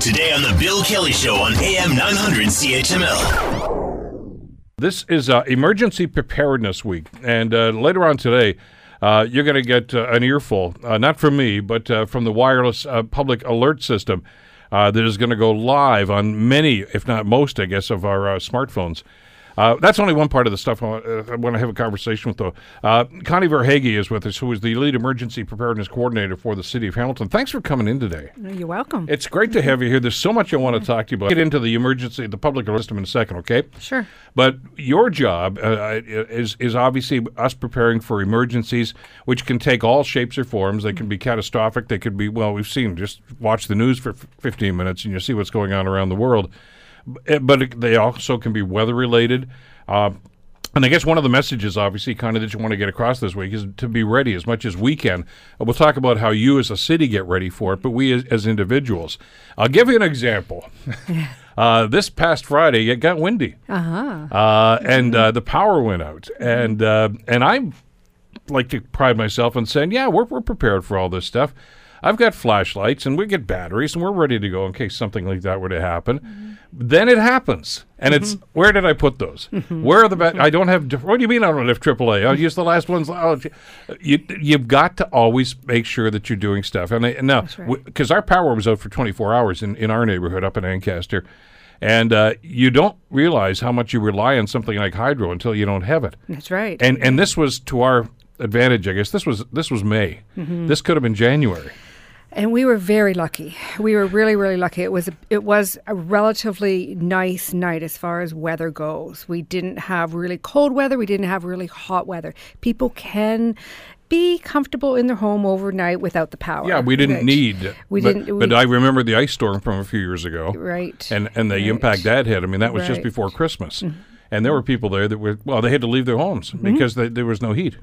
Today on The Bill Kelly Show on AM 900 CHML. This is uh, Emergency Preparedness Week, and uh, later on today, uh, you're going to get uh, an earful, uh, not from me, but uh, from the wireless public alert system that is going to go live on many, if not most, I guess, of our smartphones. Uh, that's only one part of the stuff I want, uh, I want to have a conversation with, though. Uh, Connie Verhaeghe is with us, who is the lead emergency preparedness coordinator for the city of Hamilton. Thanks for coming in today. You're welcome. It's great to have you here. There's so much I want to talk to you about. Get into the emergency, the public system in a second, okay? Sure. But your job uh, is is obviously us preparing for emergencies, which can take all shapes or forms. They can be catastrophic. They could be well. We've seen just watch the news for 15 minutes and you see what's going on around the world. B- But they also can be weather related. Uh, and I guess one of the messages, obviously, kind of that you want to get across this week is to be ready as much as we can. Uh, We'll talk about how you as a city get ready for it, but we as, as individuals. I'll give you an example. uh, this past Friday, it got windy, uh-huh. and uh, the power went out, and uh, and I like to pride myself on saying, yeah, we're we're prepared for all this stuff. I've got flashlights and we get batteries and we're ready to go in case something like that were to happen. Then it happens, and it's mm-hmm. where did I put those? Mm-hmm. Where are the bat- I don't have. What do you mean I don't have AAA? I'll use the last ones. Oh, you you've got to always make sure that you're doing stuff. And, I, and now right. because our power was out for 24 hours in in our neighborhood up in Ancaster. And uh, you don't realize how much you rely on something like hydro until you don't have it. That's right. And and this was to our advantage, I guess. This was this was May. Mm-hmm. This could have been January. And we were very lucky. We were really, really lucky. It was a, it was a relatively nice night as far as weather goes. We didn't have really cold weather. We didn't have really hot weather. People can be comfortable in their home overnight without the power. Yeah, we didn't Right. need. We but, didn't- But I remember the ice storm from a few years ago, Right. and and the Right. impact that had. I mean, that was just Right. Mm-hmm. before Christmas, and there were people there that were well, they had to leave their homes because they, there was no heat.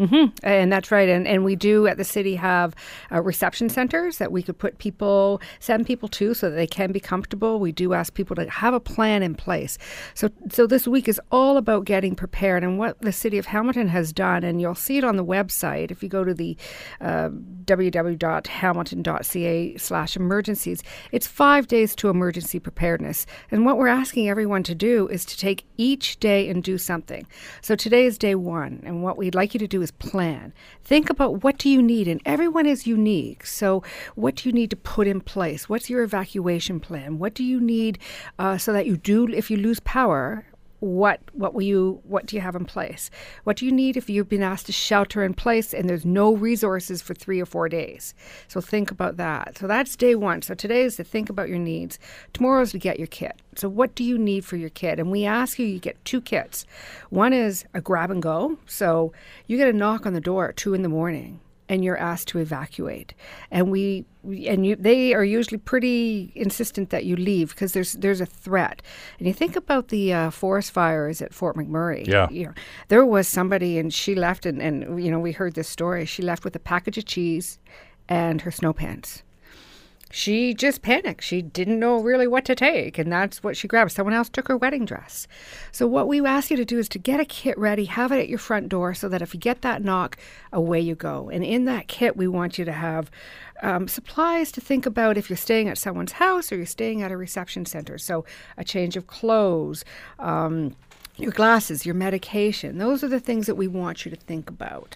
And that's right. And, and we do at the city have uh, reception centers that we could put people, send people to so that they can be comfortable. We do ask people to have a plan in place. So, so this week is all about getting prepared and what the city of Hamilton has done. And you'll see it on the website if you go to the uh, www.hamilton.ca slash emergencies. It's five days to emergency preparedness. And what we're asking everyone to do is to take each day and do something. So today is day one, and what we'd like you to do is plan. Think about what do you need, and everyone is unique. So what do you need to put in place? What's your evacuation plan? What do you need uh, so that you do, if you lose power, what what will you what do you have in place? What do you need if you've been asked to shelter in place and there's no resources for three or four days? So think about that. So that's day one. So today is to think about your needs. Tomorrow is to get your kit. So what do you need for your kit? And we ask you you get two kits. One is a grab and go. So you get a knock on the door at two in the morning and you're asked to evacuate. And we and you they are usually pretty insistent that you leave because there's there's a threat. And you think about the uh, forest fires at Fort McMurray. Yeah. you know, there was somebody and she left and, and you know we heard this story. She left with a package of cheese and her snow pants she just panicked. She didn't know really what to take, and that's what she grabbed. Someone else took her wedding dress. So, what we ask you to do is to get a kit ready, have it at your front door, so that if you get that knock, away you go. And in that kit, we want you to have um, supplies to think about if you're staying at someone's house or you're staying at a reception center. So, a change of clothes. Um, your glasses, your medication. Those are the things that we want you to think about.